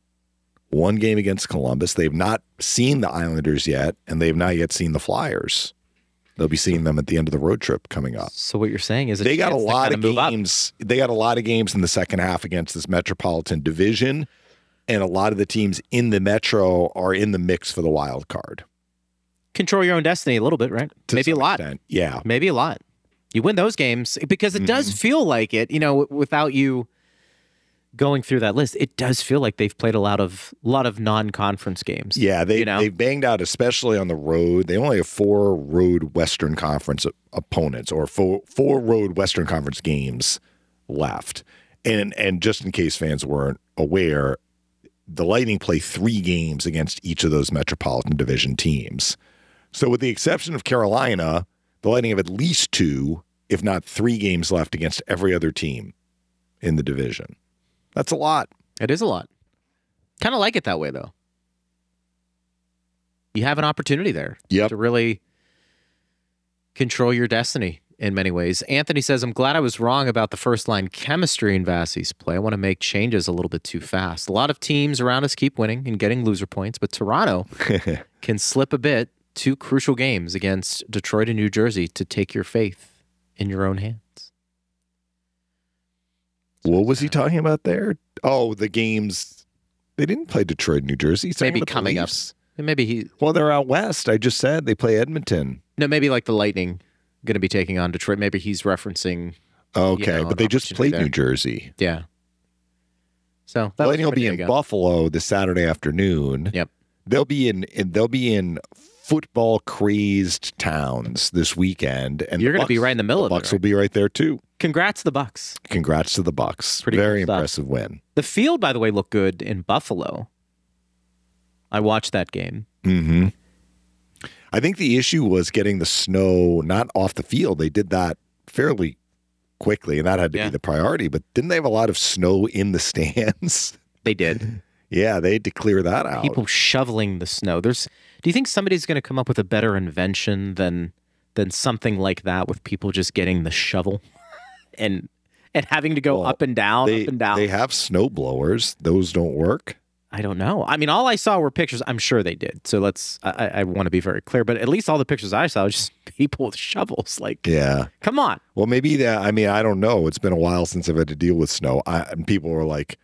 one game against Columbus. They've not seen the Islanders yet, and they've not yet seen the Flyers. They'll be seeing them at the end of the road trip coming up. So what you're saying is they got a lot kinda of games. They got a lot of games in the second half against this Metropolitan Division, and a lot of the teams in the Metro are in the mix for the wild card. Control your own destiny a little bit, right? to Maybe a lot. extent. Yeah, Maybe a lot. You win those games because it does mm-hmm. feel like it. You know, without you going through that list, it does feel like they've played a lot of lot of non-conference games. yeah. They You know? they banged out, especially on the road. They only have four road Western Conference opponents, or four four road Western Conference games left. And and just in case fans weren't aware, the Lightning play three games against each of those Metropolitan Division teams. So, with the exception of Carolina, the Lightning have at least two, if not three games left against every other team in the division. That's a lot. It is a lot. Kind of like it that way though. You have an opportunity there Yep. to really control your destiny in many ways. Anthony says, I'm glad I was wrong about the first line chemistry in Vassie's play. I want to make changes a little bit too fast. A lot of teams around us keep winning and getting loser points, but Toronto can slip a bit. Two crucial games against Detroit and New Jersey to take your faith in your own hands. What was he talking about there? Oh, the games. They didn't play Detroit, New Jersey. Maybe coming up. Maybe he, Well, they're out west. I just said they play Edmonton. no, maybe like the Lightning going to be taking on Detroit. Maybe he's referencing Okay, know, but they just played there. New Jersey. Yeah. So The that Lightning will be in you go. Buffalo this Saturday afternoon. Yep. They'll be in, in they'll be in football crazed towns this weekend, and You're going to be right in the middle of it. The of Bucks it. will be right there too. Congrats to the Bucks. Congrats to the Bucks. Pretty Very cool impressive win. The field, by the way, looked good in Buffalo. I watched that game. hmm I think the issue was getting the snow not off the field. They did that fairly quickly, and that had to Yeah. be the priority. But didn't they have a lot of snow in the stands? They did. yeah, they had to clear that out. People shoveling the snow. There's. Do you think somebody's going to come up with a better invention than than something like that with people just getting the shovel and and having to go Well, up and down, they, up and down? they have snow blowers. Those don't work. I don't know. I mean, all I saw were pictures. I'm sure they did. So let's. I, I- want to be very clear, but at least all the pictures I saw was just people with shovels. Like, Yeah. come on. Well, maybe that. I mean, I don't know. It's been a while since I've had to deal with snow. I, and people were like,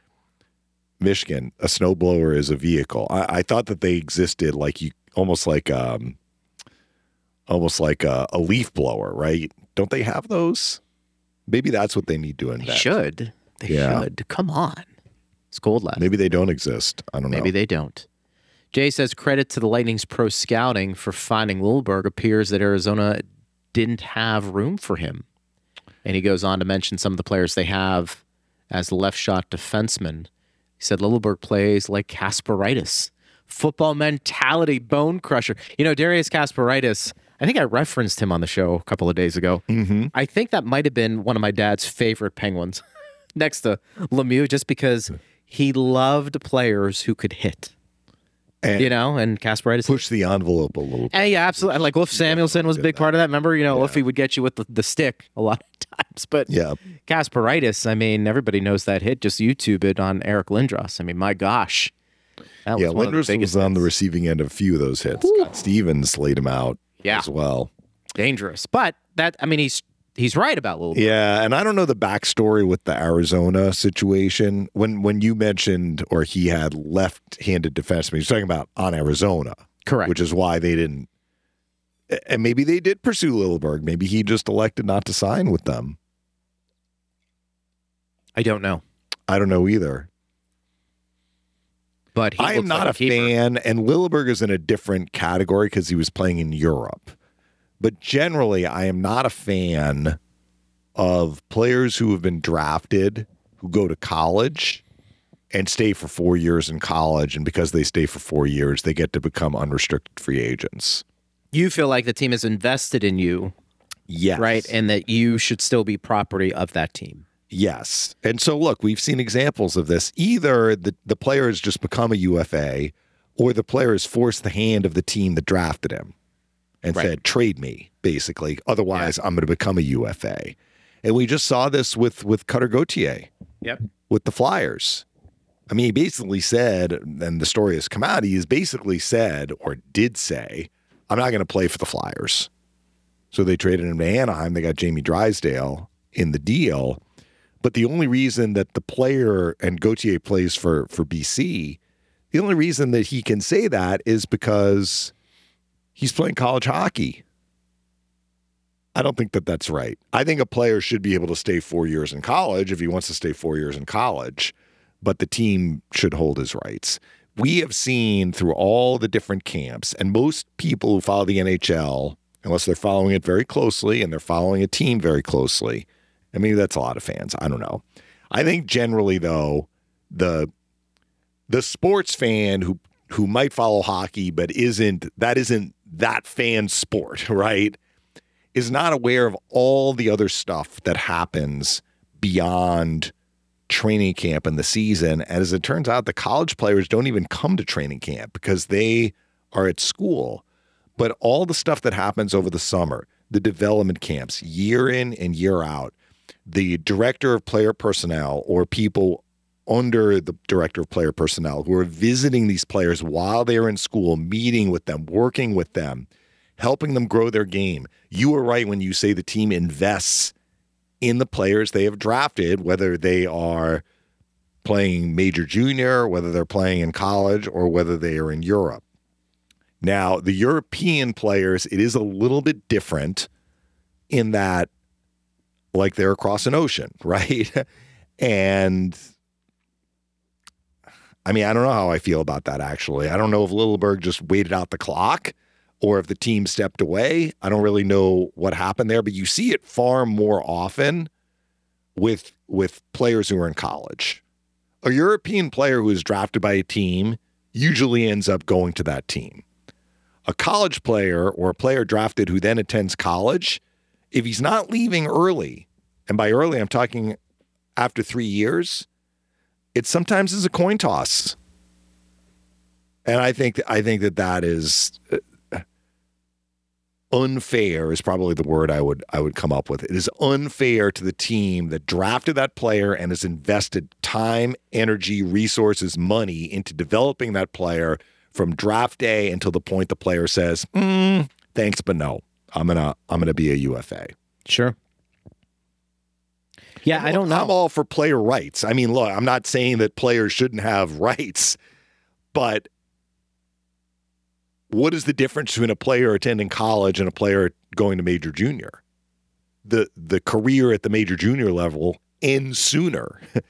"Michigan, a snowblower is a vehicle." I, I thought that they existed like you, almost like um, almost like a, a leaf blower, right? Don't they have those? Maybe that's what they need to invest. They should. They Yeah. should. Come on. It's cold left. Maybe they don't exist. I don't Maybe know. Maybe they don't. Jay says credit to the Lightning's pro scouting for finding Lilleberg. Appears that Arizona didn't have room for him. And he goes on to mention some of the players they have as left shot defensemen. He said Lilleberg plays like Kasparaitis. Football mentality, bone crusher. You know, Darius Kasparaitis, I think I referenced him on the show a couple of days ago. Mm-hmm. I think that might have been one of my dad's favorite Penguins, next to Lemieux, just because he loved players who could hit. And You know, and Kasparaitis. push the envelope a little. And yeah, absolutely. And like Wolf Samuelsson was a big part of that. Remember, you know, Yeah. Wolfie would get you with the, the stick a lot of times. But Yeah, Kasparaitis, I mean, everybody knows that hit. Just YouTube it on Eric Lindros. I mean, my gosh. That yeah. was one of the Lindros was on the receiving end of a few of those hits. Scott Stevens laid him out Yeah. as well. dangerous. But that, I mean, he's he's right about Lil. Yeah, and I don't know the backstory with the Arizona situation. When when you mentioned or he had left-handed defenseman, he's talking about on Arizona, Correct. which is why they didn't. And maybe they did pursue Lilleberg. Maybe he just elected not to sign with them. I don't know. I don't know either. But he I am not like a keeper. fan, and Lilleberg is in a different category because he was playing in Europe. But generally, I am not a fan of players who have been drafted who go to college and stay for four years in college, and because they stay for four years, they get to become unrestricted free agents. You feel like the team is invested in you, Yes, right? And that you should still be property of that team. Yes. And so, look, we've seen examples of this. Either the, the player has just become a UFA, or the player has forced the hand of the team that drafted him and Right. said, trade me, basically. Otherwise, I'm going to become a UFA. And we just saw this with, with Cutter Gauthier Yep. with the Flyers. I mean, he basically said, and the story has come out, he has basically said, or did say, I'm not going to play for the Flyers. So they traded him to Anaheim. They got Jamie Drysdale in the deal. But the only reason that the player and Gauthier plays for for BC, the only reason that he can say that is because he's playing college hockey. I don't think that that's right. I think a player should be able to stay four years in college if he wants to stay four years in college, but the team should hold his rights. We have seen through all the different camps, and most people who follow the NHL, unless they're following it very closely and they're following a team very closely, I mean that's a lot of fans. I don't know. I think generally though, the the sports fan who who might follow hockey but isn't that isn't that fan sport, right? Is not aware of all the other stuff that happens beyond training camp and the season. And as it turns out, the college players don't even come to training camp because they are at school. But all the stuff that happens over the summer, the development camps, year in and year out, the director of player personnel or people under the director of player personnel who are visiting these players while they're in school, meeting with them, working with them, helping them grow their game. You are right when you say the team invests in the players they have drafted, whether they are playing major junior, whether they're playing in college, or whether they are in Europe. Now, the European players, it is a little bit different in that, like, they're across an ocean, right? and I mean, I don't know how I feel about that actually. I don't know if Lilleberg just waited out the clock or if the team stepped away. I don't really know what happened there, but you see it far more often with with players who are in college. A European player who is drafted by a team usually ends up going to that team. A college player or a player drafted who then attends college, if he's not leaving early, and by early I'm talking after 3 years, it sometimes is a coin toss. And I think I think that that is uh, unfair is probably the word I would I would come up with. It is unfair to the team that drafted that player and has invested time, energy, resources, money into developing that player from draft day until the point the player says, "Mm, "Thanks, but no. I'm gonna I'm gonna be a UFA." Sure. Yeah, I don't know. I'm all for player rights. I mean, look, I'm not saying that players shouldn't have rights, but what is the difference between a player attending college and a player going to major junior? The the career at the major junior level ends sooner.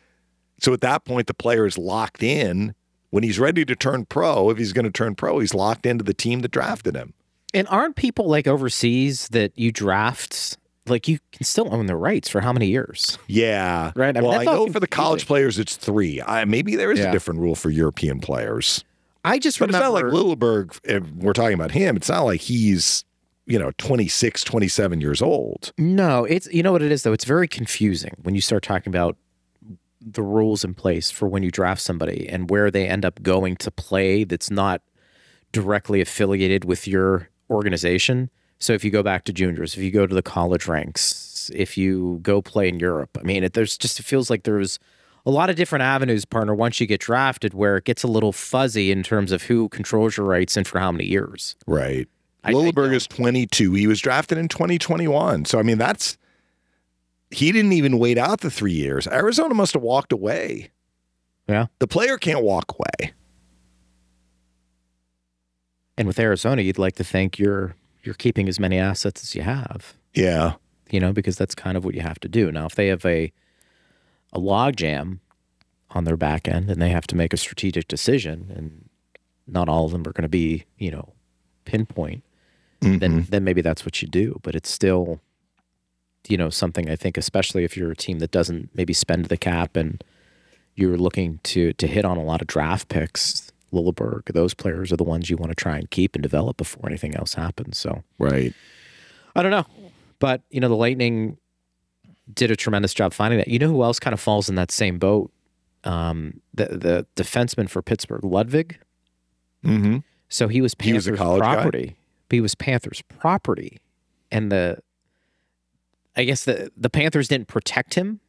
so at that point the player is locked in when he's ready to turn pro, if he's going to turn pro, he's locked into the team that drafted him. And aren't people like overseas that you draft like you can still own the rights for how many years? Yeah. Right, I mean, well, I know for the college players it's 3. I, maybe there is Yeah. a different rule for European players. I just remember. But it's not like Lilleberg. We're talking about him. It's not like he's you know, 26, 27 years old. No, it's you know what it is though. It's very confusing when you start talking about the rules in place for when you draft somebody and where they end up going to play that's not directly affiliated with your organization. So if you go back to juniors, if you go to the college ranks, if you go play in Europe, I mean, it, there's just it feels like there's a lot of different avenues, partner. Once you get drafted, where it gets a little fuzzy in terms of who controls your rights and for how many years. Right. Lilleberg is 22. He was drafted in 2021. So, I mean, that's, he didn't even wait out the three years. Arizona must have walked away. Yeah. The player can't walk away. And with Arizona, you'd like to think you're you're keeping as many assets as you have. Yeah. you know, because that's kind of what you have to do. Now, if they have a a log jam on their back end and they have to make a strategic decision, and not all of them are going to be, you know, pinpoint, then mm-hmm. then maybe that's what you do. But it's still, you know, something I think, especially if you're a team that doesn't maybe spend the cap and you're looking to to hit on a lot of draft picks. Lilleberg, those players are the ones you want to try and keep and develop before anything else happens. So Right. I don't know. But, you know, the Lightning did a tremendous job finding that. You know who else kind of falls in that same boat? Um, the the defenseman for Pittsburgh, Ludvig. Mm-hmm. So he was He was Panthers a college guy? property. He was Panthers property. And the I guess the the Panthers didn't protect him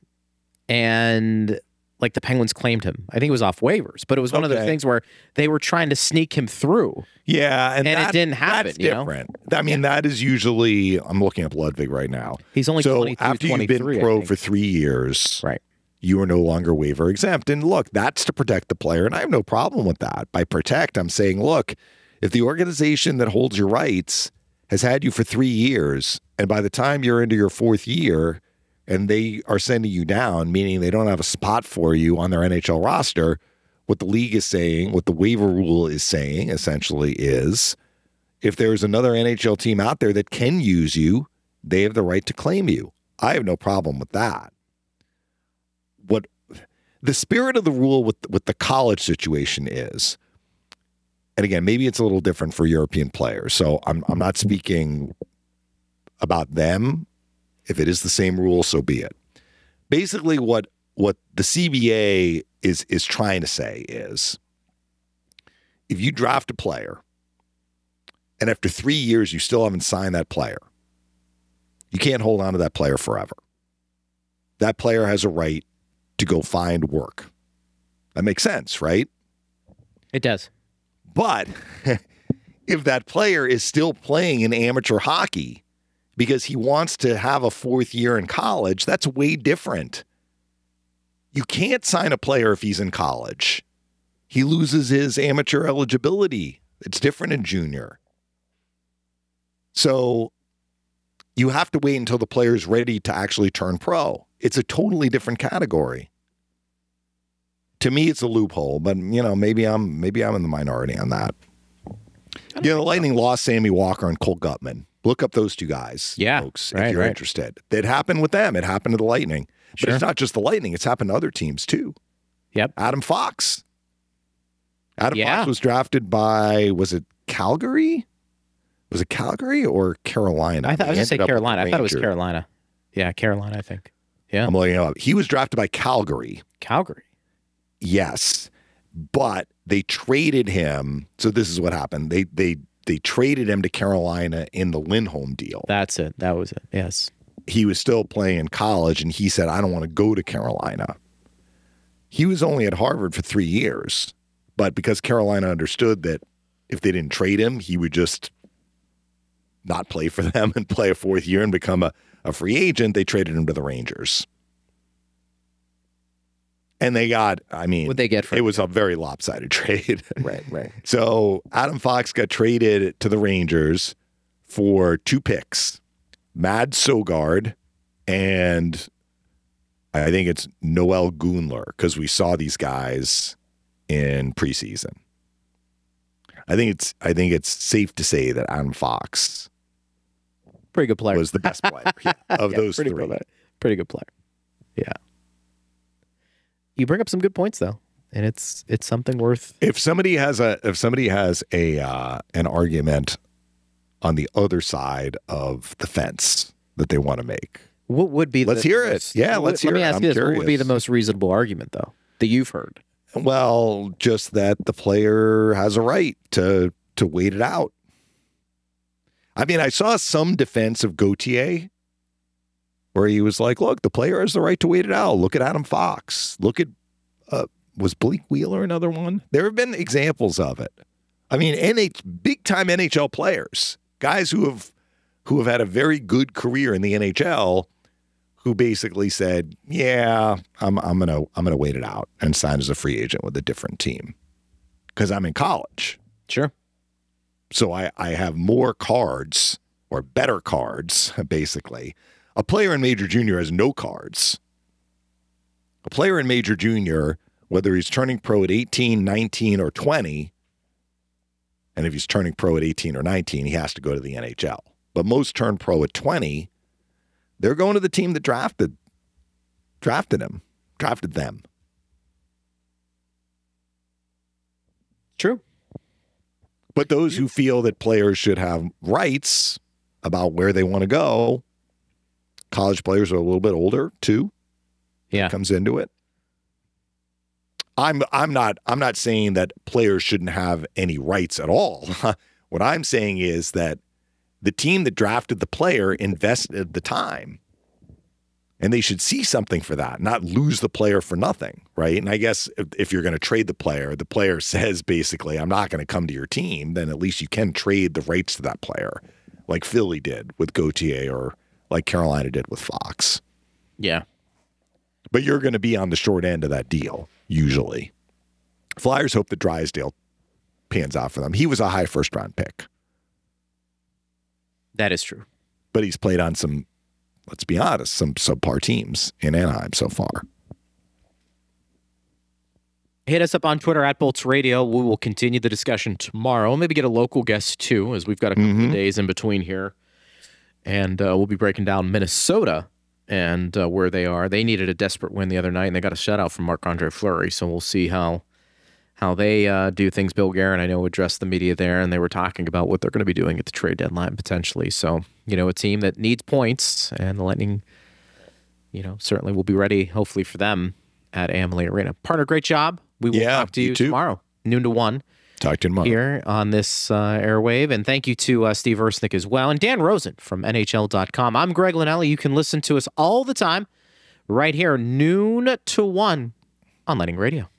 and like the Penguins claimed him. I think it was off waivers, but it was one of the things where they were trying to sneak him through. Yeah. And, And it didn't happen, That's you know? different. I mean, that is usually, I'm looking up Ludvig right now. He's only so 22, after you've been pro for three years, Right. you are no longer waiver exempt. And look, that's to protect the player. And I have no problem with that. By protect, I'm saying, look, if the organization that holds your rights has had you for three years, and by the time you're into your fourth year and they are sending you down, meaning they don't have a spot for you on their NHL roster, what the league is saying, what the waiver rule is saying essentially is if there's another NHL team out there that can use you, they have the right to claim you. I have no problem with that. What the spirit of the rule with with the college situation is, and again, maybe it's a little different for European players. So I'm I'm not speaking about them. If it is the same rule, so be it. Basically, what what the CBA is is trying to say is, if you draft a player, and after three years you still haven't signed that player, you can't hold on to that player forever. That player has a right to go find work. That makes sense, right? It does. But if that player is still playing in amateur hockey because he wants to have a fourth year in college, that's way different. You can't sign a player if he's in college. He loses his amateur eligibility. It's different in junior. So you have to wait until the player is ready to actually turn pro. It's a totally different category. To me, it's a loophole, but you know, maybe I'm maybe I'm in the minority on that. You know, the Lightning lost Sammy Walker and Cole Guttman. Look up those two guys, Yeah, folks, right, if you're right. interested. It happened with them. It happened to the Lightning. But Sure. it's not just the Lightning, it's happened to other teams too. Yep. Adam Fox. Adam Yeah. Fox was drafted by was it Calgary? Was it Calgary or Carolina? I, thought I was going to say ended up with Carolina. I thought it was Carolina. Yeah, Carolina, I think. Yeah. I'm looking up. He was drafted by Calgary. Calgary. Yes, but they traded him. So this is what happened. They they they traded him to Carolina in the Lindholm deal. That's it. That was it. Yes. He was still playing in college, and he said, "I don't want to go to Carolina." He was only at Harvard for three years, but because Carolina understood that if they didn't trade him, he would just not play for them and play a fourth year and become a, a free agent, they traded him to the Rangers. And they got, I mean, What'd they get for it was a very lopsided trade. Right, right. So Adam Fox got traded to the Rangers for two picks, Mad Sogard and I think it's Noel Gunler because we saw these guys in preseason. I think it's I think it's safe to say that Adam Fox Pretty good player. was the best player yeah, of Yeah, those pretty three. Good, pretty good player. Yeah. You bring up some good points though, and it's it's something worth. If somebody has a if somebody has a uh, an argument on the other side of the fence that they want to make. What would be? Let's the hear it. most- Yeah, what- let's Let me it. ask I'm you this: What would be the most reasonable argument, though, that you've heard? Well, just that the player has a right to to wait it out. I mean, I saw some defense of Gauthier where he was like, "Look, the player has the right to wait it out. Look at Adam Fox. Look at uh, was Blake Wheeler another one? There have been examples of it. I mean, NH big time NHL players, guys who have who have had a very good career in the NHL, who basically said, "Yeah, I'm I'm gonna I'm gonna wait it out and sign as a free agent with a different team because I'm in college, Sure. so I I have more cards or better cards, basically." A player in major junior has no cards. A player in major junior, whether he's turning pro at 18, 19, or 20, and if he's turning pro at 18 or 19, he has to go to the NHL. But most turn pro at 20, they're going to the team that drafted drafted him, drafted them. True. But those who feel that players should have rights about where they want to go, college players are a little bit older too. Yeah. comes into it. I'm I'm not I'm not saying that players shouldn't have any rights at all. what I'm saying is that the team that drafted the player invested the time. And they should see something for that, not lose the player for nothing, right? And I guess if, if you're going to trade the player, the player says basically, I'm not going to come to your team, then at least you can trade the rights to that player, like Philly did with Gauthier or like Carolina did with Fox Yeah. but you're going to be on the short end of that deal usually. Flyers hope that Drysdale pans out for them. He was a high first round pick, That is true. but he's played on some, let's be honest, some subpar teams in Anaheim so far. Hit us up on Twitter at Bolts Radio. We will continue the discussion tomorrow. Maybe get a local guest too, as we've got a couple of mm-hmm. days in between here. And uh, we'll be breaking down Minnesota and uh, where they are. They needed a desperate win the other night, and they got a shutout from Marc Andre Fleury. So we'll see how how they uh, do things. Bill Guerin, I know, addressed the media there, and they were talking about what they're going to be doing at the trade deadline potentially. So you know, a team that needs points, and the Lightning, you know, certainly will be ready. Hopefully for them at Amalie Arena. Partner, great job. We will Yeah, talk to you you tomorrow, noon to one Talk to you tomorrow. here on this uh, airwave. And thank you to uh, Steve Ersnick as well. And Dan Rosen from NHL.com. I'm Greg Linnelli. You can listen to us all the time right here, noon to one on Lightning Radio.